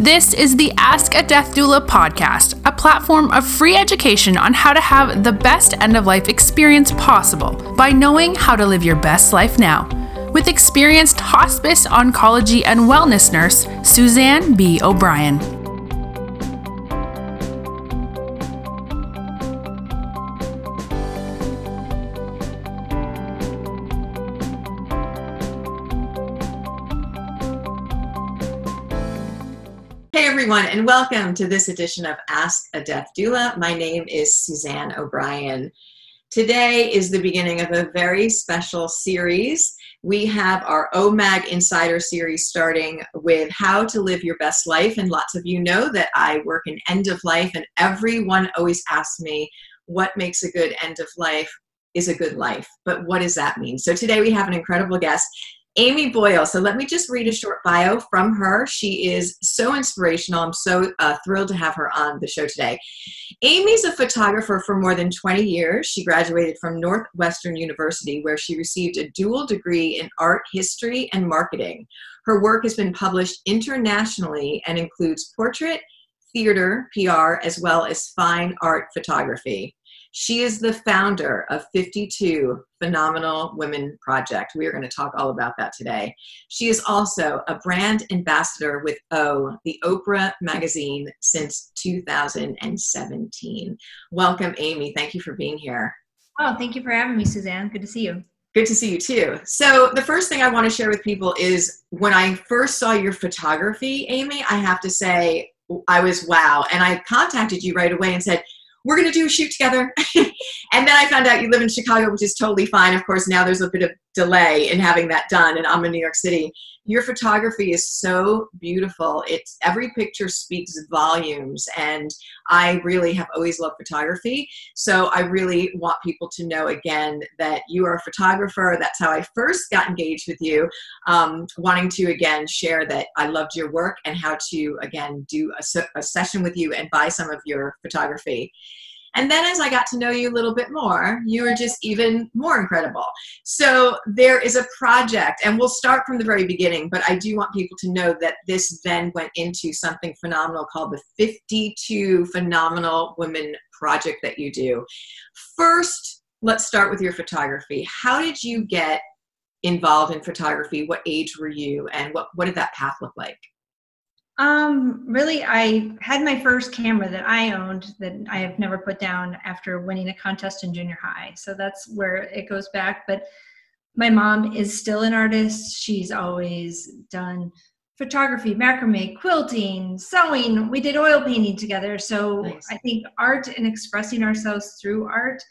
This is the Ask a Death Doula podcast, a platform of free education on how to have the best end of life experience possible by knowing how to live your best life now. With experienced hospice, oncology, and wellness nurse, Suzanne B. O'Brien. And welcome to this edition of Ask a Death Doula. My name is Suzanne O'Brien. Today is the beginning of a very special series. We have our OMAG Insider series starting with how to live your best life. And lots of you know that I work in end of life, and everyone always asks me, what makes a good end of life? Is a good life. But what does that mean? So today we have an incredible guest. Amy Boyle. So let me just read a short bio from her. She is so inspirational. I'm so uh, thrilled to have her on the show today. Amy's a photographer for more than 20 years. She graduated from Northwestern University, where she received a dual degree in art history and marketing. Her work has been published internationally and includes portrait, theater, PR, as well as fine art photography. She is the founder of 52 Phenomenal Women Project. We are going to talk all about that today. She is also a brand ambassador with O, the Oprah magazine, since 2017. Welcome, Amy. Thank you for being here. Oh, thank you for having me, Suzanne. Good to see you. Good to see you too. So, the first thing I want to share with people is when I first saw your photography, Amy, I have to say, I was wow. And I contacted you right away and said, we're going to do a shoot together. and then I found out you live in Chicago, which is totally fine. Of course, now there's a bit of delay in having that done, and I'm in New York City. Your photography is so beautiful. It's every picture speaks volumes, and I really have always loved photography. So I really want people to know again that you are a photographer. That's how I first got engaged with you, um, wanting to again share that I loved your work and how to again do a, a session with you and buy some of your photography. And then as I got to know you a little bit more, you were just even more incredible. So there is a project, and we'll start from the very beginning, but I do want people to know that this then went into something phenomenal called the 52 Phenomenal Women Project that you do. First, let's start with your photography. How did you get involved in photography? What age were you, and what, what did that path look like? Um, really, I had my first camera that I owned that I have never put down after winning a contest in junior high. So that's where it goes back. But my mom is still an artist. She's always done photography, macrame, quilting, sewing. We did oil painting together. So nice. I think art and expressing ourselves through art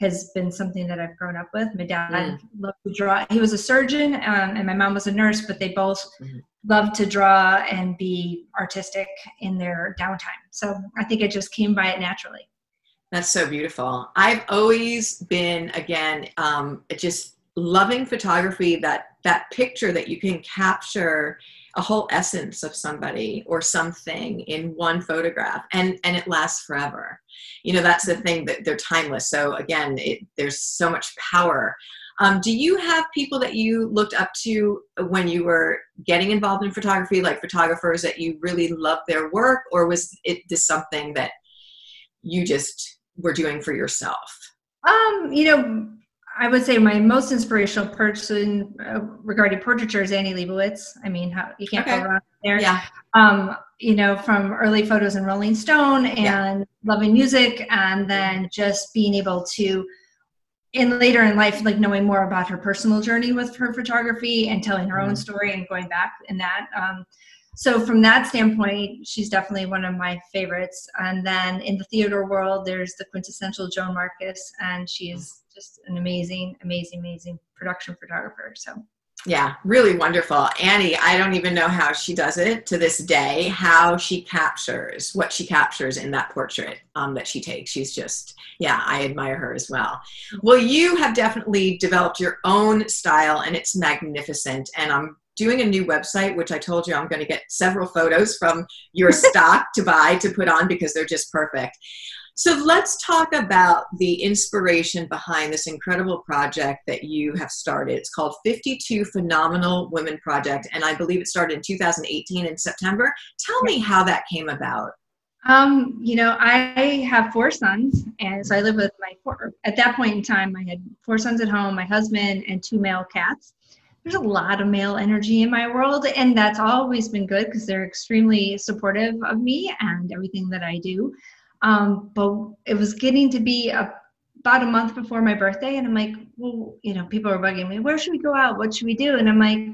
has been something that I've grown up with. My dad mm. loved to draw. He was a surgeon, um, and my mom was a nurse, but they both mm-hmm love to draw and be artistic in their downtime. So I think it just came by it naturally. That's so beautiful. I've always been, again, um, just loving photography. That that picture that you can capture a whole essence of somebody or something in one photograph, and and it lasts forever. You know, that's the thing that they're timeless. So again, it, there's so much power um, do you have people that you looked up to when you were getting involved in photography, like photographers that you really loved their work, or was it just something that you just were doing for yourself? Um, you know, I would say my most inspirational person uh, regarding portraiture is Annie Leibovitz. I mean, how, you can't okay. go wrong there. Yeah. Um, you know, from early photos in Rolling Stone and yeah. loving music, and then just being able to in later in life, like knowing more about her personal journey with her photography and telling her own mm-hmm. story and going back in that. Um, so from that standpoint, she's definitely one of my favorites. And then in the theater world, there's the quintessential Joan Marcus, and she is just an amazing, amazing, amazing production photographer. So yeah, really wonderful. Annie, I don't even know how she does it to this day, how she captures what she captures in that portrait um, that she takes. She's just, yeah, I admire her as well. Well, you have definitely developed your own style and it's magnificent. And I'm doing a new website, which I told you I'm going to get several photos from your stock to buy to put on because they're just perfect. So let's talk about the inspiration behind this incredible project that you have started. It's called 52 Phenomenal Women Project, and I believe it started in 2018 in September. Tell me how that came about. Um, you know, I have four sons, and so I live with my four. At that point in time, I had four sons at home, my husband, and two male cats. There's a lot of male energy in my world, and that's always been good because they're extremely supportive of me and everything that I do. Um, but it was getting to be a, about a month before my birthday, and I'm like, well, you know, people are bugging me. Where should we go out? What should we do? And I'm like,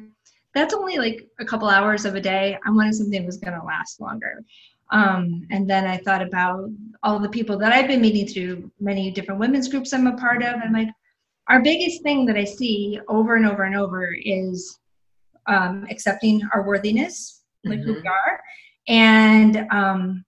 that's only like a couple hours of a day. I wanted something that was going to last longer. Um, and then I thought about all the people that I've been meeting through many different women's groups I'm a part of. And like, our biggest thing that I see over and over and over is um, accepting our worthiness, like mm-hmm. who we are, and um,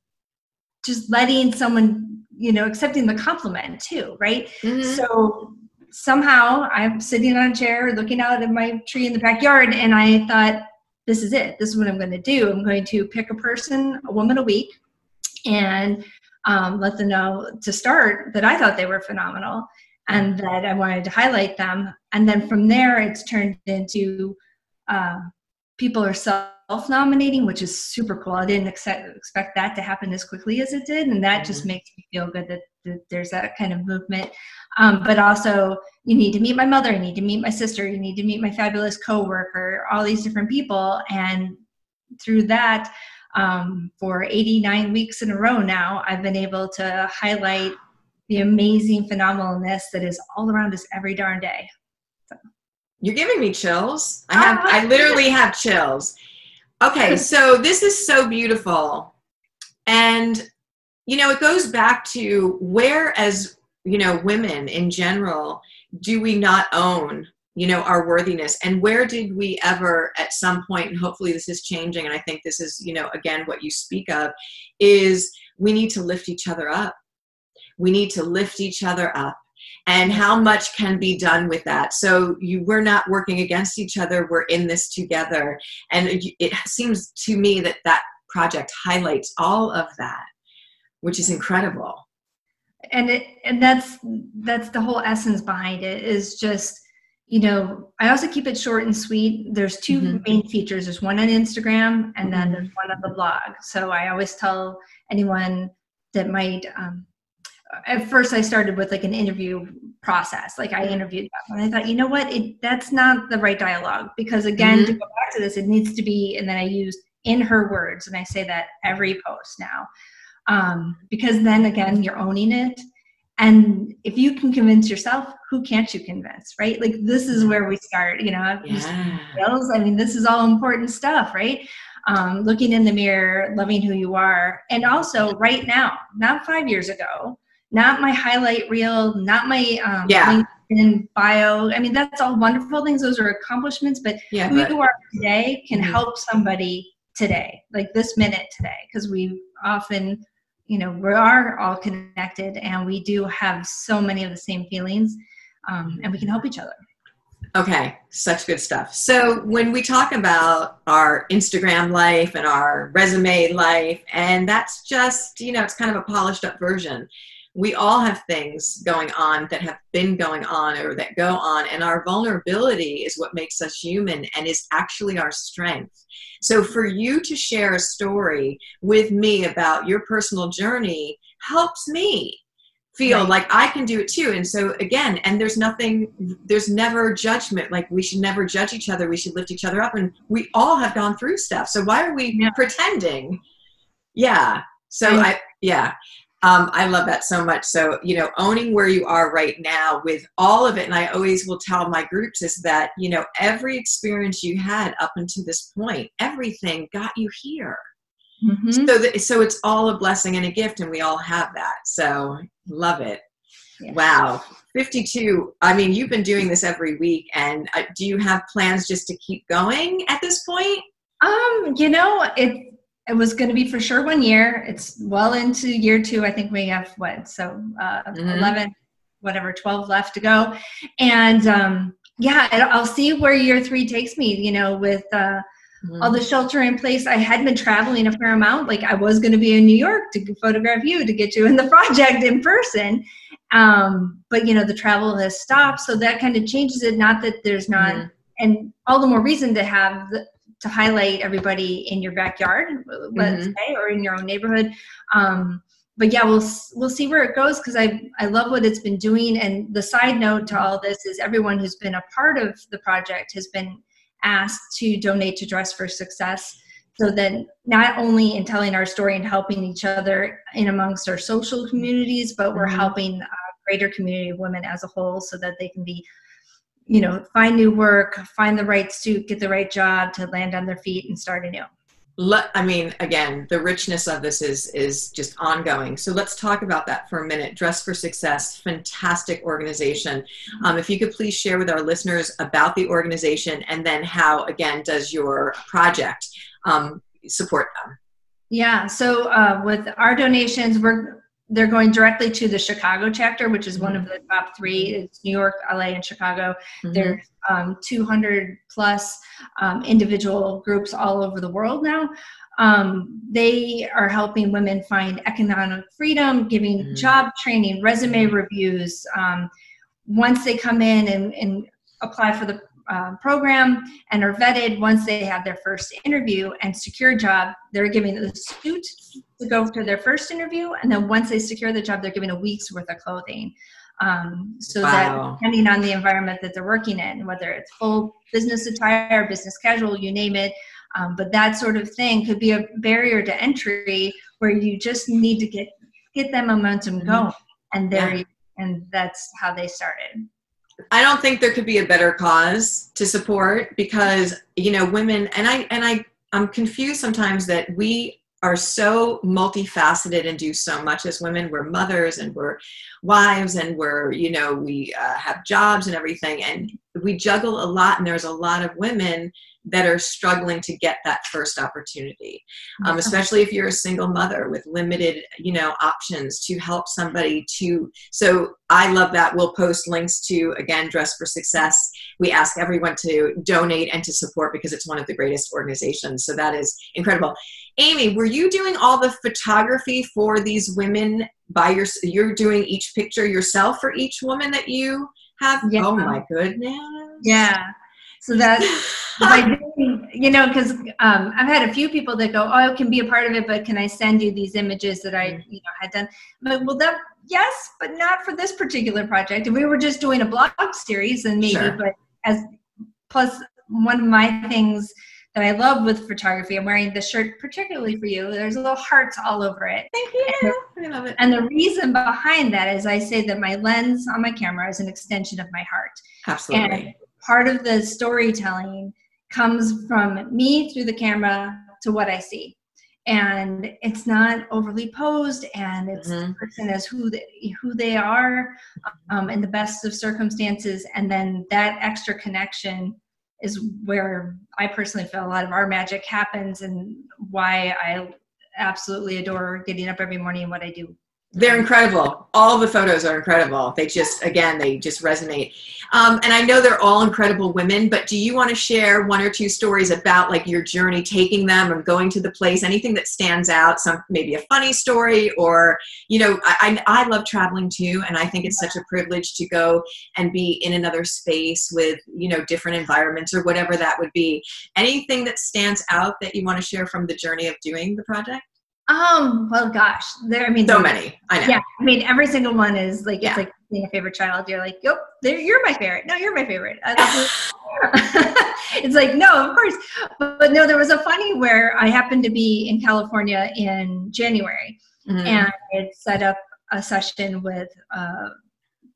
just letting someone, you know, accepting the compliment too, right? Mm-hmm. So somehow I'm sitting on a chair looking out at my tree in the backyard, and I thought, this is it. This is what I'm going to do. I'm going to pick a person, a woman a week, and um, let them know to start that I thought they were phenomenal and that I wanted to highlight them. And then from there, it's turned into uh, people are self nominating, which is super cool. I didn't expect, expect that to happen as quickly as it did. And that just mm-hmm. makes me feel good that, that there's that kind of movement. Um, but also, you need to meet my mother, you need to meet my sister, you need to meet my fabulous coworker, all these different people. And through that, um, for 89 weeks in a row now, I've been able to highlight the amazing phenomenalness that is all around us every darn day. So. You're giving me chills. I have, I literally have chills. Okay, so this is so beautiful. And, you know, it goes back to where, as, you know, women in general, do we not own, you know, our worthiness? And where did we ever, at some point, and hopefully this is changing, and I think this is, you know, again, what you speak of, is we need to lift each other up. We need to lift each other up and how much can be done with that. So you we're not working against each other we're in this together. And it seems to me that that project highlights all of that which is incredible. And it and that's that's the whole essence behind it is just you know i also keep it short and sweet. There's 2 mm-hmm. main features. There's one on instagram and then mm-hmm. there's one on the blog. So i always tell anyone that might um, at first I started with like an interview process. Like I interviewed them and I thought, you know what, it, that's not the right dialogue because again, mm-hmm. to go back to this, it needs to be, and then I use in her words, and I say that every post now, um, because then again, you're owning it. And if you can convince yourself, who can't you convince, right? Like this is where we start, you know, yeah. I mean, this is all important stuff, right? Um, looking in the mirror, loving who you are. And also right now, not five years ago, not my highlight reel, not my um, yeah. LinkedIn bio. I mean, that's all wonderful things. Those are accomplishments, but yeah, who but, you are today can mm-hmm. help somebody today, like this minute today, because we often, you know, we are all connected and we do have so many of the same feelings um, and we can help each other. Okay, such good stuff. So, when we talk about our Instagram life and our resume life, and that's just, you know, it's kind of a polished up version we all have things going on that have been going on or that go on and our vulnerability is what makes us human and is actually our strength so for you to share a story with me about your personal journey helps me feel right. like I can do it too. And so again, and there's nothing, there's never judgment. Like we should never judge each other. We should lift each other up. And we all have gone through stuff. So why are we yeah. pretending? Yeah. So I, yeah. Um, I love that so much. So, you know, owning where you are right now with all of it, and I always will tell my groups is that, you know, every experience you had up until this point, everything got you here. Mm-hmm. So, that, so it's all a blessing and a gift, and we all have that. So, love it. Yeah. Wow. 52. I mean, you've been doing this every week, and uh, do you have plans just to keep going at this point? Um, you know, it it was going to be for sure one year. It's well into year two. I think we have what so uh, mm-hmm. eleven, whatever, twelve left to go, and um, yeah, I'll see where year three takes me. You know, with uh, mm-hmm. all the shelter in place. I had been traveling a fair amount. Like I was going to be in New York to photograph you to get you in the project in person. Um, but you know, the travel has stopped. So that kind of changes it. Not that there's not, mm-hmm. and all the more reason to have the, to highlight everybody in your backyard, let's mm-hmm. say, or in your own neighborhood. Um, but yeah, we'll we'll see where it goes because I I love what it's been doing. And the side note to all this is everyone who's been a part of the project has been asked to donate to Dress for Success. So that not only in telling our story and helping each other in amongst our social communities, but we're mm-hmm. helping a greater community of women as a whole so that they can be you know find new work find the right suit get the right job to land on their feet and start anew I mean, again, the richness of this is is just ongoing. So let's talk about that for a minute. Dress for Success, fantastic organization. Um, if you could please share with our listeners about the organization and then how, again, does your project um, support them? Yeah. So uh, with our donations, we're they're going directly to the Chicago chapter, which is one of the top three. It's New York, LA, and Chicago. Mm-hmm. There's um, 200 plus um, individual groups all over the world now. Um, they are helping women find economic freedom, giving mm-hmm. job training, resume reviews. Um, once they come in and, and apply for the uh, program and are vetted once they have their first interview and secure a job they're giving the suit to go to their first interview and then once they secure the job they're giving a week's worth of clothing um, so wow. that depending on the environment that they're working in whether it's full business attire business casual you name it um, but that sort of thing could be a barrier to entry where you just need to get get that momentum mm-hmm. going and there yeah. and that's how they started I don't think there could be a better cause to support because you know women and I and I I'm confused sometimes that we are so multifaceted and do so much as women. We're mothers and we're wives and we're you know we uh, have jobs and everything and we juggle a lot and there's a lot of women that are struggling to get that first opportunity. Um, especially if you're a single mother with limited you know options to help somebody to so i love that. We'll post links to again dress for success. We ask everyone to donate and to support because it's one of the greatest organizations. So that is incredible. Amy were you doing all the photography for these women by your you're doing each picture yourself for each woman that you have? Yeah. oh my goodness. Yeah so that by doing, you know, because um, I've had a few people that go, "Oh, I can be a part of it, but can I send you these images that I, mm-hmm. you know, had done?" I'm like, well, that yes, but not for this particular project. And we were just doing a blog series, and maybe, sure. but as plus one of my things that I love with photography. I'm wearing this shirt particularly for you. There's little hearts all over it. Thank you. And the, I love it. And the reason behind that is I say that my lens on my camera is an extension of my heart. Absolutely. And part of the storytelling comes from me through the camera to what I see. And it's not overly posed, and it's mm-hmm. the person as who they, who they are um, in the best of circumstances. And then that extra connection is where I personally feel a lot of our magic happens, and why I absolutely adore getting up every morning and what I do they're incredible. All the photos are incredible. They just, again, they just resonate. Um, and I know they're all incredible women, but do you want to share one or two stories about like your journey taking them and going to the place? Anything that stands out? Some maybe a funny story, or you know, I, I, I love traveling too, and I think it's such a privilege to go and be in another space with you know different environments or whatever that would be. Anything that stands out that you want to share from the journey of doing the project? Um, well, gosh, there. I mean, so many. I know. Yeah, I mean, every single one is like yeah. it's like being a favorite child. You're like, yep, you're my favorite. No, you're my favorite. it's like, no, of course, but, but, no. There was a funny where I happened to be in California in January, mm-hmm. and I set up a session with uh,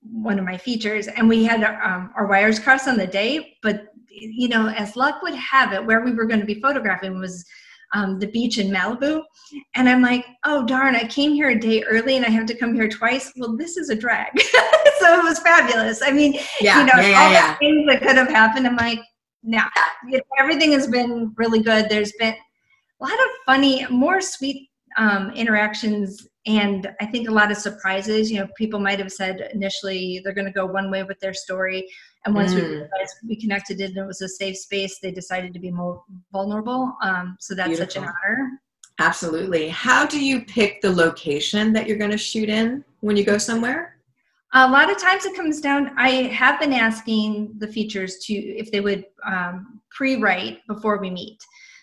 one of my features, and we had um, our wires crossed on the day. But you know, as luck would have it, where we were going to be photographing was um, the beach in Malibu. And I'm like, oh, darn, I came here a day early and I have to come here twice. Well, this is a drag. so it was fabulous. I mean, yeah, you know, yeah, all yeah. the things that could have happened. I'm like, nah, you know, everything has been really good. There's been a lot of funny, more sweet um, interactions and I think a lot of surprises. You know, people might have said initially they're going to go one way with their story, And once we Mm. realized we connected and it was a safe space, they decided to be more vulnerable. Um, so that's such an honor. Absolutely. How do you pick the location that you're going to shoot in when you go somewhere? A lot of times it comes down. I have been asking the features to if they would um, pre-write before we meet.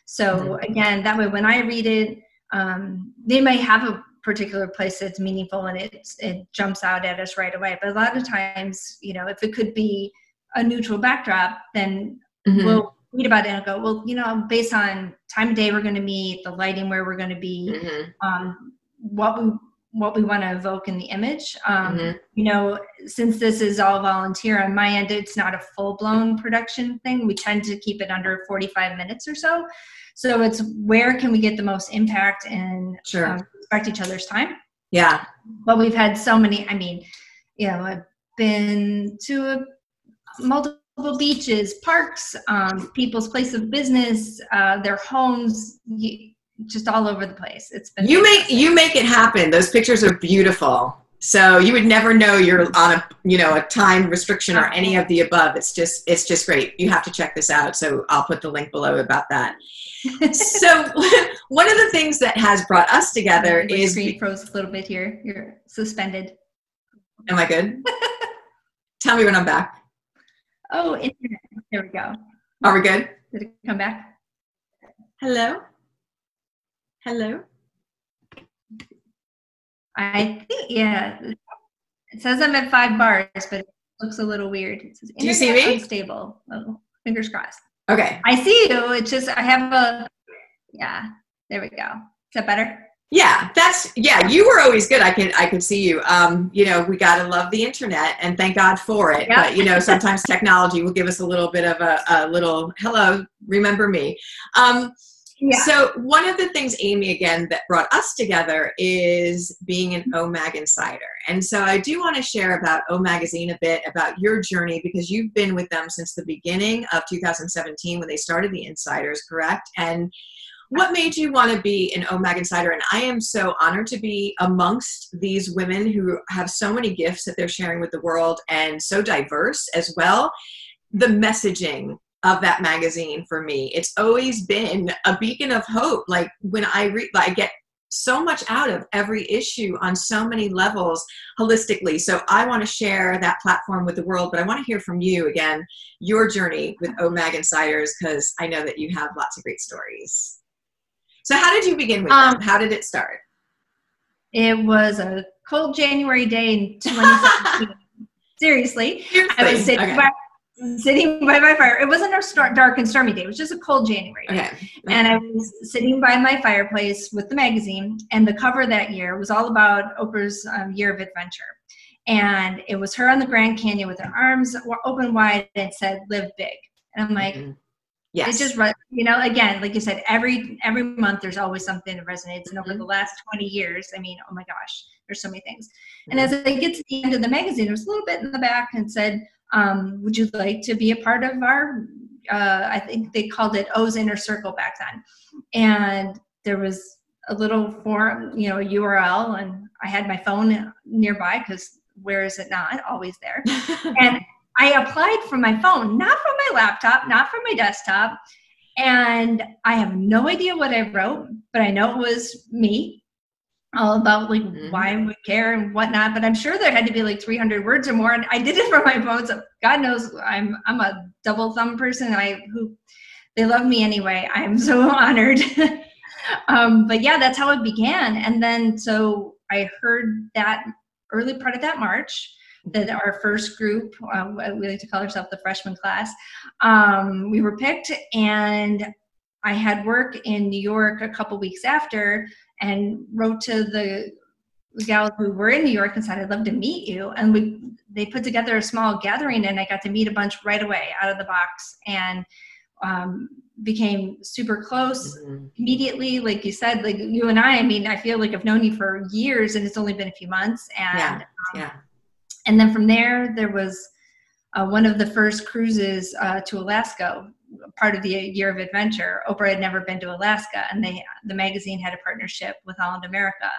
So Mhm. again, that way when I read it, um, they may have a particular place that's meaningful and it it jumps out at us right away. But a lot of times, you know, if it could be a neutral backdrop, then Mhm. we'll read about it and go, well, you know, based on time of day we're going to meet, the lighting where we're going to be, Mhm. um, what we what we want to evoke in the image. Um, Mhm. You know, since this is all volunteer on my end, it's not a full blown production thing. We tend to keep it under 45 minutes or so. So it's where can we get the most impact and Sure. um, respect each other's time. Yeah. But we've had so many. I mean, you know, I've been to a, multiple beaches, parks, um, people's place of business, uh, their homes, y- just all over the place. It's been You make you make it happen. Those pictures are beautiful. So you would never know you're on a you know a time restriction or any of the above. It's just it's just great. You have to check this out. So I'll put the link below about that. so one of the things that has brought us together Your is screen froze a little bit here. You're suspended. am I good? Tell me when I'm back. Oh, internet. There we go. Are we good? Did it come back? Hello? Hello? I think yeah. It says I'm at five bars, but it looks a little weird. It says Do you see me? Unstable. Oh, fingers crossed. Okay. I see you. It's just I have a yeah. There we go. Is that better? Yeah, that's yeah. You were always good. I can I could see you. Um, you know, we gotta love the internet, and thank God for it. Yeah. But you know, sometimes technology will give us a little bit of a, a little hello. Remember me. Um, So one of the things, Amy, again, that brought us together is being an O Mag insider. And so I do want to share about O Magazine a bit about your journey because you've been with them since the beginning of 2017 when they started the Insiders, correct? And what made you want to be an O Mag insider? And I am so honored to be amongst these women who have so many gifts that they're sharing with the world and so diverse as well. The messaging of that magazine for me. It's always been a beacon of hope. Like when I read, I get so much out of every issue on so many levels holistically. So I want to share that platform with the world, but I want to hear from you again, your journey with OMAG Insiders, because I know that you have lots of great stories. So how did you begin with Um, them? How did it start? It was a cold January day in 2017. Seriously, I was sitting okay. by sitting by my fire. It wasn't a star- dark and stormy day. It was just a cold January. day. okay. And I was sitting by my fireplace with the magazine, and the cover that year was all about Oprah's um, year of adventure. And it was her on the Grand Canyon with her arms open wide and said, Live big. And I'm like, Mhm. Yes. it just you know again like you said every every month there's always something that resonates and over the last 20 years i mean oh my gosh there's so many things. And as i get to the end of the magazine there was a little bit in the back and said um, would you like to be a part of our uh, i think they called it o's inner circle back then. And there was a little form you know a url and i had my phone nearby because where is it not? Always there. And I applied from my phone, not from my laptop, not from my desktop. And I have no idea what I wrote, but I know it was me, all about like Mhm. why I would care and whatnot. But I'm sure there had to be like 300 words or more, and I did it from my phone. So God knows I'm I'm a double thumb person. I who they love me anyway. I'm so honored. um, but yeah, that's how it began. And then so I heard that early part of that March that our first group, um, we like to call ourselves the freshman class, um, we were picked, and I had work in New York a couple weeks after, and wrote to the gals who were in New York and said, "I'd love to meet you." And we they put together a small gathering, and I got to meet a bunch right away out of the box, and um, became super close Mhm. immediately like you said like you and i i mean i feel like i've known you for years and it's only been a few months and Yeah. Yeah. And then from there there was uh, one of the first cruises uh, to alaska part of the year of adventure oprah had never been to alaska and they the magazine had a partnership with holland america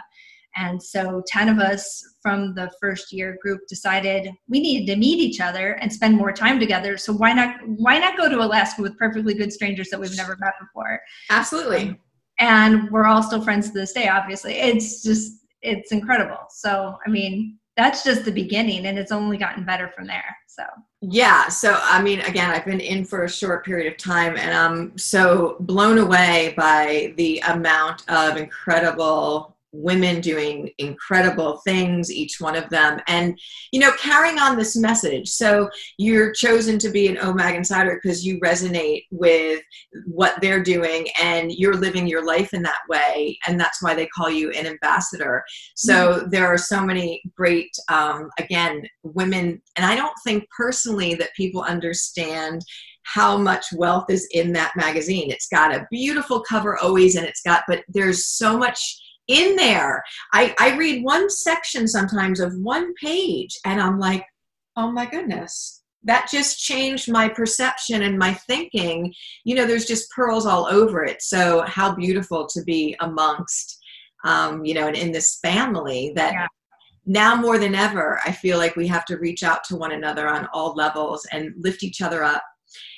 And so 10 of us from the first year group decided we needed to meet each other and spend more time together. So why not why not go to Alaska with perfectly good strangers that we've never met before? Absolutely. Um, and we're all still friends to this day, obviously. It's just it's incredible. So I mean, that's just the beginning and it's only gotten better from there. So yeah. So, I mean, again, I've been in for a short period of time and I'm so blown away by the amount of incredible women doing incredible things, each one of them, and you know, carrying on this message. So you're chosen to be an OMAG insider because you resonate with what they're doing and you're living your life in that way, and that's why they call you an ambassador. So mm-hmm. there are so many great, um, again, women, and I don't think personally that people understand how much wealth is in that magazine. It's got a beautiful cover always, and it's got, but there's so much in there. I, I read one section sometimes of one page and I'm like, oh my goodness, that just changed my perception and my thinking. You know, there's just pearls all over it. So, how beautiful to be amongst, um, you know, and in this family that. Yeah. Now more than ever, I feel like we have to reach out to one another on all levels and lift each other up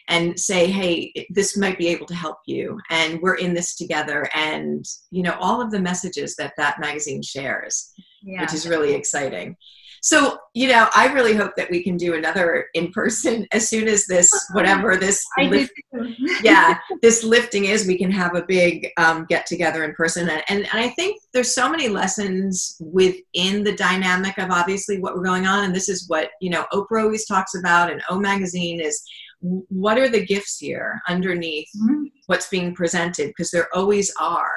and say hey this might be able to help you and we're in this together and you know all of the messages that that magazine shares yeah. which is really exciting so you know i really hope that we can do another in person as soon as this whatever this lift, yeah this lifting is we can have a big um, get together in person and, and, and i think there's so many lessons within the dynamic of obviously what we're going on and this is what you know oprah always talks about and o magazine is what are the gifts here underneath mm-hmm. what's being presented? Because there always are.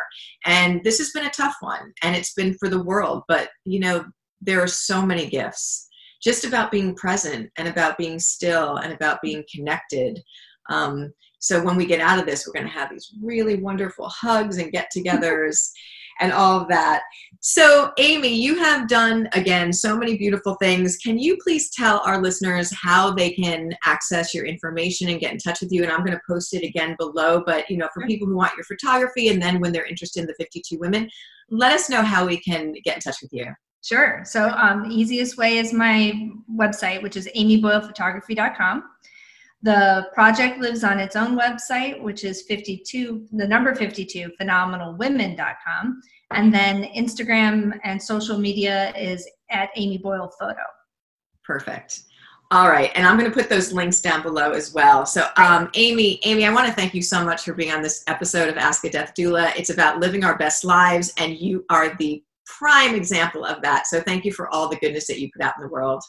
And this has been a tough one and it's been for the world but you know there are so many gifts just about being present and about being still and about being connected. Um, so when we get out of this we're going to have these really wonderful hugs and get-togethers and all of that. So, Amy, you have done again so many beautiful things. Can you please tell our listeners how they can access your information and get in touch with you? And I'm going to post it again below. But, you know, for people who want your photography and then when they're interested in the 52 women, let us know how we can get in touch with you. Sure. So, um, the easiest way is my website, which is amyboylephotography.com. The project lives on its own website, which is 52, the number 52, phenomenalwomen.com. And then Instagram and social media is at Amy Boyle Photo. Perfect. All right, and I'm going to put those links down below as well. So, um, Amy, Amy, I want to thank you so much for being on this episode of Ask a Death Doula. It's about living our best lives, and you are the prime example of that. So, thank you for all the goodness that you put out in the world.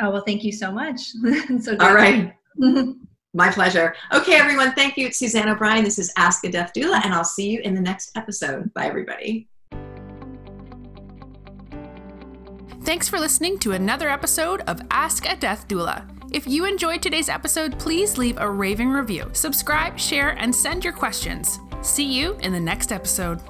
Oh well, thank you so much. so all right. My pleasure. Okay, everyone. Thank you. It's Suzanne O'Brien. This is Ask a Death Doula, and I'll see you in the next episode. Bye, everybody. Thanks for listening to another episode of Ask a Death Doula. If you enjoyed today's episode, please leave a raving review, subscribe, share, and send your questions. See you in the next episode.